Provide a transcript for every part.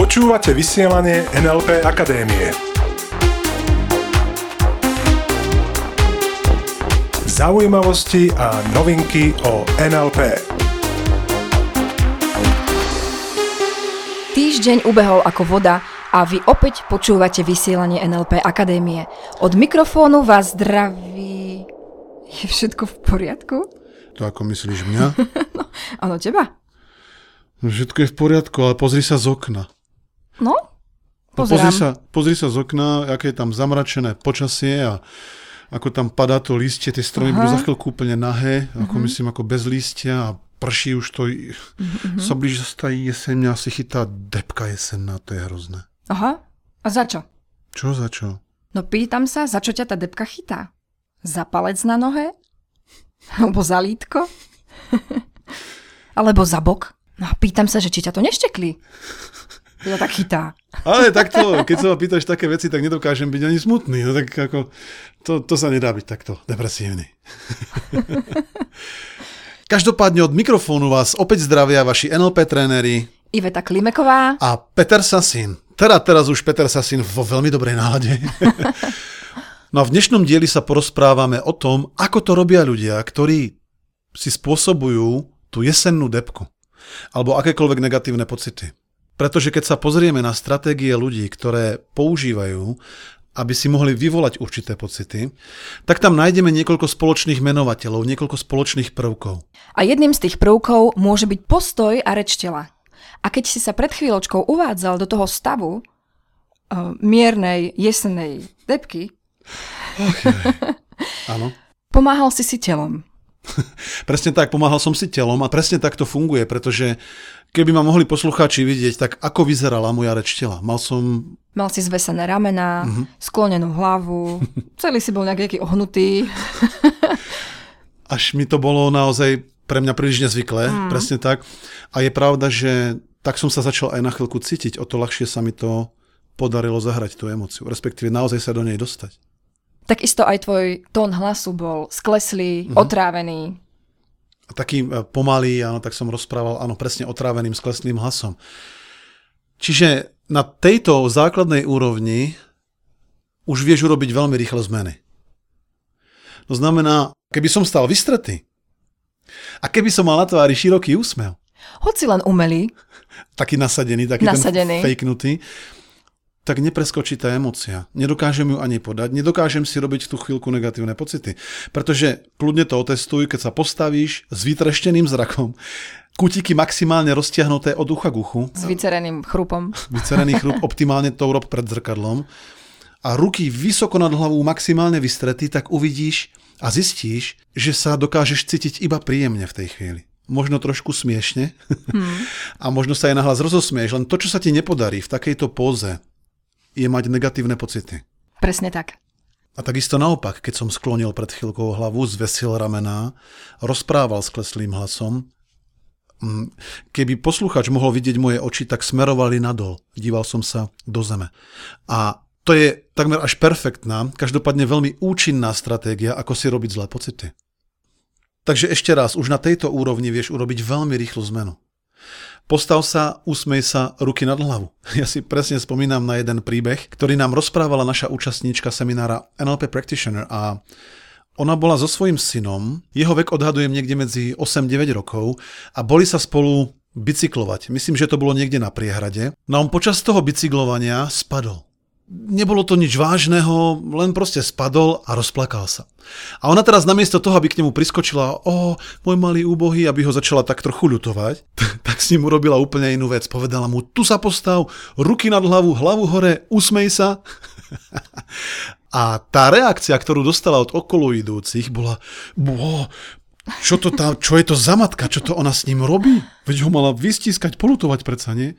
Počúvate vysielanie NLP Akadémie. Zaujímavosti a novinky o NLP. Týždeň ubehol ako voda a vy opäť počúvate vysielanie NLP Akadémie. Od mikrofónu vás zdraví... Je všetko v poriadku? To ako myslíš mňa? no, áno, teba. No, všetko je v poriadku, ale pozri sa z okna. No, No, pozerám. pozri, sa, pozri sa z okna, aké je tam zamračené počasie a ako tam padá to listie, tie stromy Aha. budú za chvíľku úplne nahé, ako Mhm. myslím, ako bez listia a prší už to, Mhm. sa blíži sa jeseň, mňa asi chytá depka jesenná, to je hrozné. Aha, a za čo? Čo za čo? No pýtam sa, za čo ťa tá depka chytá? Za palec na nohe? Alebo za lítko? Alebo za bok? No a pýtam sa, že či ťa to neštekli. Ťa tak chytá. Ale takto, keď sa ma pýtaš také veci, tak nedokážem byť ani smutný. No tak ako, to, to sa nedá byť takto depresívny. Každopádne od mikrofónu vás opäť zdravia vaši NLP tréneri Iveta Klimeková. a Peter Sasin. Teda teraz už Peter Sasin vo veľmi dobrej nálade. no a v dnešnom dieli sa porozprávame o tom, ako to robia ľudia, ktorí si spôsobujú tú jesennú depku alebo akékoľvek negatívne pocity. Pretože keď sa pozrieme na stratégie ľudí, ktoré používajú, aby si mohli vyvolať určité pocity, tak tam nájdeme niekoľko spoločných menovateľov, niekoľko spoločných prvkov. A jedným z tých prvkov môže byť postoj a reč tela. A keď si sa pred chvíľočkou uvádzal do toho stavu uh, miernej jesennej depky, Áno. pomáhal si si telom. Presne tak, pomáhal som si telom a presne tak to funguje, pretože keby ma mohli poslucháči vidieť, tak ako vyzerala moja reč tela. Mal som, Mal si zvesené ramená, sklonenú hlavu, celý si bol nejaký ohnutý. až mi to bolo naozaj pre mňa príliš nezvyklé, mm. presne tak. A je pravda, že tak som sa začal aj na chvíľku cítiť, o to ľahšie sa mi to podarilo zahrať tú emociu, respektíve naozaj sa do nej dostať. Takisto aj tvoj tón hlasu bol skleslý, otrávený. A taký e, pomalý, áno, tak som rozprával, áno, presne otráveným, skleslým hlasom. Čiže na tejto základnej úrovni už vieš urobiť veľmi rýchle zmeny. To znamená, keby som stal vystretý a keby som mal na tvári široký úsmev, Hoci len umelý, taký nasadený, taký Nasadený. ten fejknutý, tak nepreskočí tá emocia. Nedokážem ju ani podať, nedokážem si robiť v tú chvíľku negatívne pocity. Pretože kľudne to otestuj, keď sa postavíš s vytrešteným zrakom, kutiky maximálne roztiahnuté od ucha k uchu, s vycereným chrupom. vycerený chrup optimálne to urob pred zrkadlom a ruky vysoko nad hlavou maximálne vystretý, tak uvidíš a zistíš, že sa dokážeš cítiť iba príjemne v tej chvíli. Možno trošku smiešne Hmm. a možno sa aj nahlas rozosmieš, len to, čo sa ti nepodarí v takejto póze, je mať negatívne pocity. Presne tak. A takisto naopak, keď som sklonil pred chvíľkou hlavu, zvesil ramená, rozprával s kleslým hlasom, mm, keby posluchač mohol vidieť moje oči, tak smerovali nadol. Díval som sa do zeme. A to je takmer až perfektná, každopádne veľmi účinná stratégia, ako si robiť zlé pocity. Takže ešte raz, už na tejto úrovni vieš urobiť veľmi rýchlu zmenu. Postav sa, usmej sa, ruky nad hlavu. Ja si presne spomínam na jeden príbeh, ktorý nám rozprávala naša účastníčka seminára NLP Practitioner a ona bola so svojím synom, jeho vek odhadujem niekde medzi 8-9 rokov a boli sa spolu bicyklovať. Myslím, že to bolo niekde na priehrade. No on počas toho bicyklovania spadol. Nebolo to nič vážneho, len proste spadol a rozplakal sa. A ona teraz namiesto toho, aby k nemu priskočila, o, môj malý úbohý, aby ho začala tak trochu ľutovať, tak s ním urobila úplne inú vec. Povedala mu, tu sa postav, ruky nad hlavu, hlavu hore, usmej sa. A tá reakcia, ktorú dostala od okolo idúcich, bola, bo, čo, to tam, čo je to za matka, čo to ona s ním robí? Veď ho mala vystískať, polutovať predsa, nie?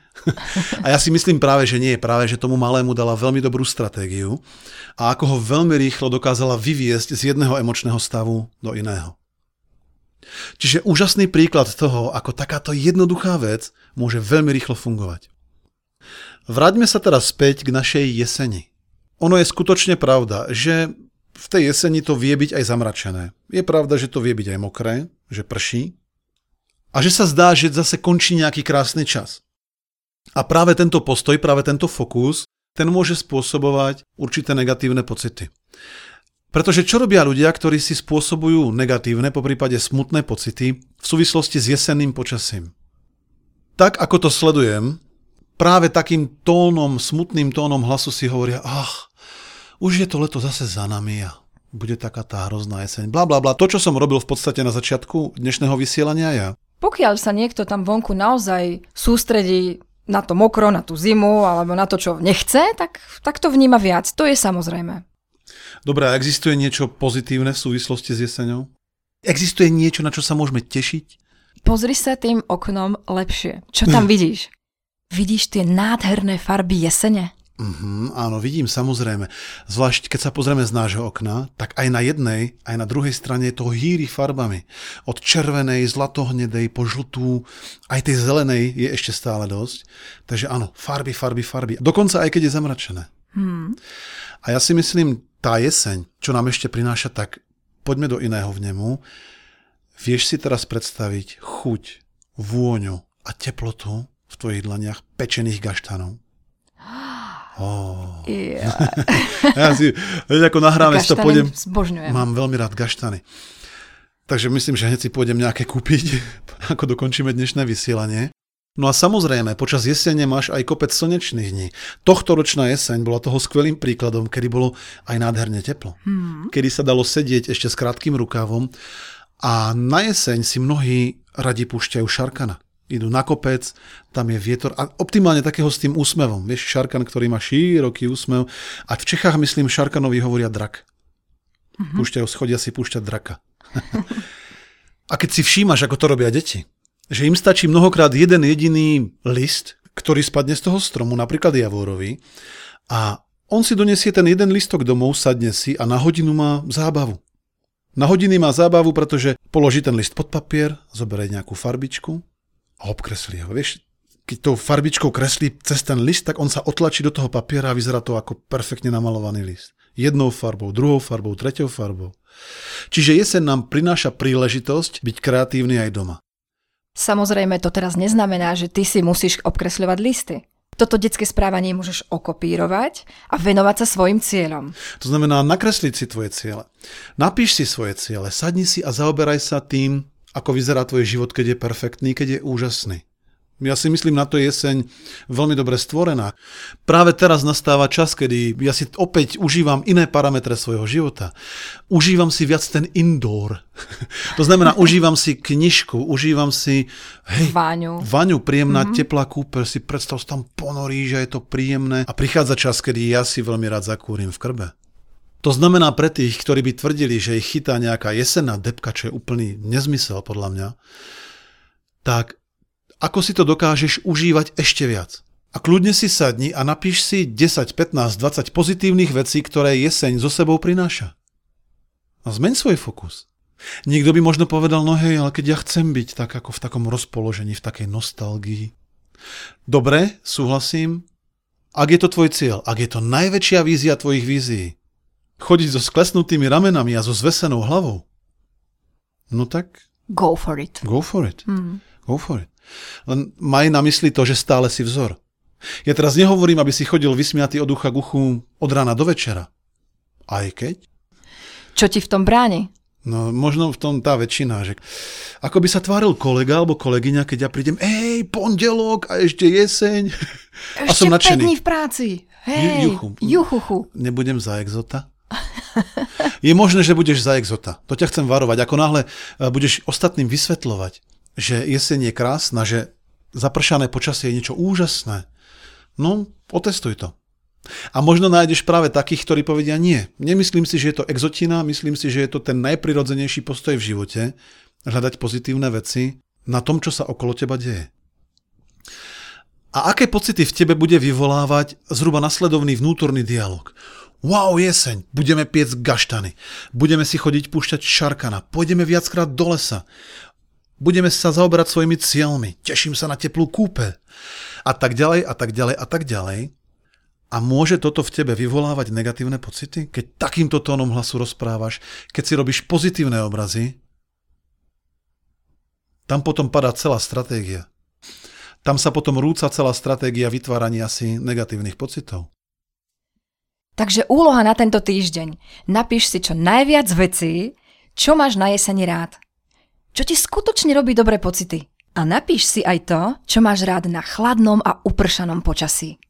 A ja si myslím práve, že nie, práve, že tomu malému dala veľmi dobrú stratégiu a ako ho veľmi rýchlo dokázala vyviesť z jedného emočného stavu do iného. Čiže úžasný príklad toho, ako takáto jednoduchá vec môže veľmi rýchlo fungovať. Vráťme sa teraz späť k našej jeseni. Ono je skutočne pravda, že v tej jeseni to vie byť aj zamračené. Je pravda, že to vie byť aj mokré, že prší. a že sa zdá, že zase končí nejaký krásny čas. A práve tento postoj, práve tento fokus, ten môže spôsobovať určité negatívne pocity. Pretože čo robia ľudia, ktorí si spôsobujú negatívne, po prípade smutné pocity v súvislosti s jesenným počasím? Tak ako to sledujem, práve takým tónom, smutným tónom hlasu si hovoria, ach, už je to leto zase za nami a bude taká tá hrozná jeseň. Bla, bla, bla. To, čo som robil v podstate na začiatku dnešného vysielania ja. Pokiaľ sa niekto tam vonku naozaj sústredí na to mokro, na tú zimu alebo na to, čo nechce, tak, tak to vníma viac. To je samozrejme. Dobre, a existuje niečo pozitívne v súvislosti s jeseňou? Existuje niečo, na čo sa môžeme tešiť? Pozri sa tým oknom lepšie. Čo tam vidíš? Vidíš tie nádherné farby jesene? Mm-hmm, áno, vidím, samozrejme. Zvlášť, keď sa pozrieme z nášho okna, tak aj na jednej, aj na druhej strane to hýri farbami. Od červenej, zlatohnedej, po žltú, aj tej zelenej je ešte stále dosť. Takže áno, farby, farby, farby. Dokonca aj keď je zamračené. Hmm. A ja si myslím, tá jeseň, čo nám ešte prináša, tak poďme do iného vnemu. Vieš si teraz predstaviť chuť, vôňu a teplotu v tvojich dlaniach pečených gaštanov? Oh. Yeah. ja si, ako nahráme si to pôjdem. Zbožňujem. Mám veľmi rád gaštany. Takže myslím, že hneď si pôjdem nejaké kúpiť, ako dokončíme dnešné vysielanie. No a samozrejme, počas jesene máš aj kopec slnečných dní. Tohto ročná jeseň bola toho skvelým príkladom, kedy bolo aj nádherne teplo. Hmm. Kedy sa dalo sedieť ešte s krátkým rukávom a na jeseň si mnohí radi púšťajú šarkana idú na kopec, tam je vietor a optimálne takého s tým úsmevom. Vieš, šarkan, ktorý má široký úsmev a v Čechách, myslím, šarkanovi hovoria drak. Uh-huh. Púšťajú, schodia si púšťať draka. a keď si všímaš, ako to robia deti, že im stačí mnohokrát jeden jediný list, ktorý spadne z toho stromu, napríklad javorovi, a on si donesie ten jeden listok domov, sadne si a na hodinu má zábavu. Na hodiny má zábavu, pretože položí ten list pod papier, zoberie nejakú farbičku, a obkreslí ho. Vieš, keď tou farbičkou kreslí cez ten list, tak on sa otlačí do toho papiera a vyzerá to ako perfektne namalovaný list. Jednou farbou, druhou farbou, treťou farbou. Čiže jeseň nám prináša príležitosť byť kreatívny aj doma. Samozrejme, to teraz neznamená, že ty si musíš obkresľovať listy. Toto detské správanie môžeš okopírovať a venovať sa svojim cieľom. To znamená nakresliť si tvoje ciele. Napíš si svoje ciele, sadni si a zaoberaj sa tým, ako vyzerá tvoj život, keď je perfektný, keď je úžasný. Ja si myslím, na to jeseň veľmi dobre stvorená. Práve teraz nastáva čas, kedy ja si opäť užívam iné parametre svojho života. Užívam si viac ten indoor. to znamená, užívam si knižku, užívam si hej, váňu. váňu, príjemná mm-hmm. teplá kúpeľ, si predstav, tam ponorí, že je to príjemné. A prichádza čas, kedy ja si veľmi rád zakúrim v krbe. To znamená pre tých, ktorí by tvrdili, že ich chytá nejaká jesenná depka, čo je úplný nezmysel podľa mňa, tak ako si to dokážeš užívať ešte viac. A kľudne si sadni a napíš si 10, 15, 20 pozitívnych vecí, ktoré jeseň so sebou prináša. A zmeň svoj fokus. Niekto by možno povedal, no hej, ale keď ja chcem byť tak ako v takom rozpoložení, v takej nostalgii. Dobre, súhlasím. Ak je to tvoj cieľ, ak je to najväčšia vízia tvojich vízií, chodiť so sklesnutými ramenami a so zvesenou hlavou, no tak... Go for it. Go for it. Mm. Go for it. Len maj na mysli to, že stále si vzor. Ja teraz nehovorím, aby si chodil vysmiatý od ucha k uchu od rána do večera. Aj keď? Čo ti v tom bráni? No možno v tom tá väčšina, že ako by sa tváril kolega alebo kolegyňa, keď ja prídem, ej, pondelok a ešte jeseň. Ešte a som nadšený. dní v práci. Hej, juchu. juchuchu. Nebudem za exota. Je možné, že budeš za exota. To ťa chcem varovať. Ako náhle eh, budeš ostatným vysvetľovať, že jeseň je krásna, že zapršané počasie je niečo úžasné, no, otestuj to. A možno nájdeš práve takých, ktorí povedia nie. Nemyslím si, že je to exotina, myslím si, že je to ten najprirodzenejší postoj v živote, hľadať pozitívne veci na tom, čo sa okolo teba deje. A aké pocity v tebe bude vyvolávať zhruba nasledovný vnútorný dialog? Wow, jeseň, budeme piec gaštany, budeme si chodiť púšťať šarkana, pôjdeme viackrát do lesa, budeme sa zaoberať svojimi cieľmi, teším sa na teplú kúpe a tak ďalej a tak ďalej a tak ďalej. A môže toto v tebe vyvolávať negatívne pocity, keď takýmto tónom hlasu rozprávaš, keď si robíš pozitívne obrazy? Tam potom padá celá stratégia. Tam sa potom rúca celá stratégia vytvárania si negatívnych pocitov. Takže úloha na tento týždeň. Napíš si čo najviac vecí, čo máš na jeseni rád. Čo ti skutočne robí dobré pocity. A napíš si aj to, čo máš rád na chladnom a upršanom počasí.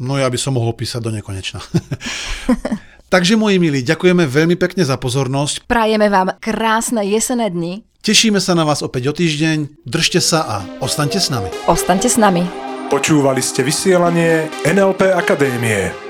No ja by som mohol písať do nekonečna. Takže moji milí, ďakujeme veľmi pekne za pozornosť. Prajeme vám krásne jesené dni. Tešíme sa na vás opäť o týždeň. Držte sa a ostaňte s nami. Ostaňte s nami. Počúvali ste vysielanie NLP Akadémie.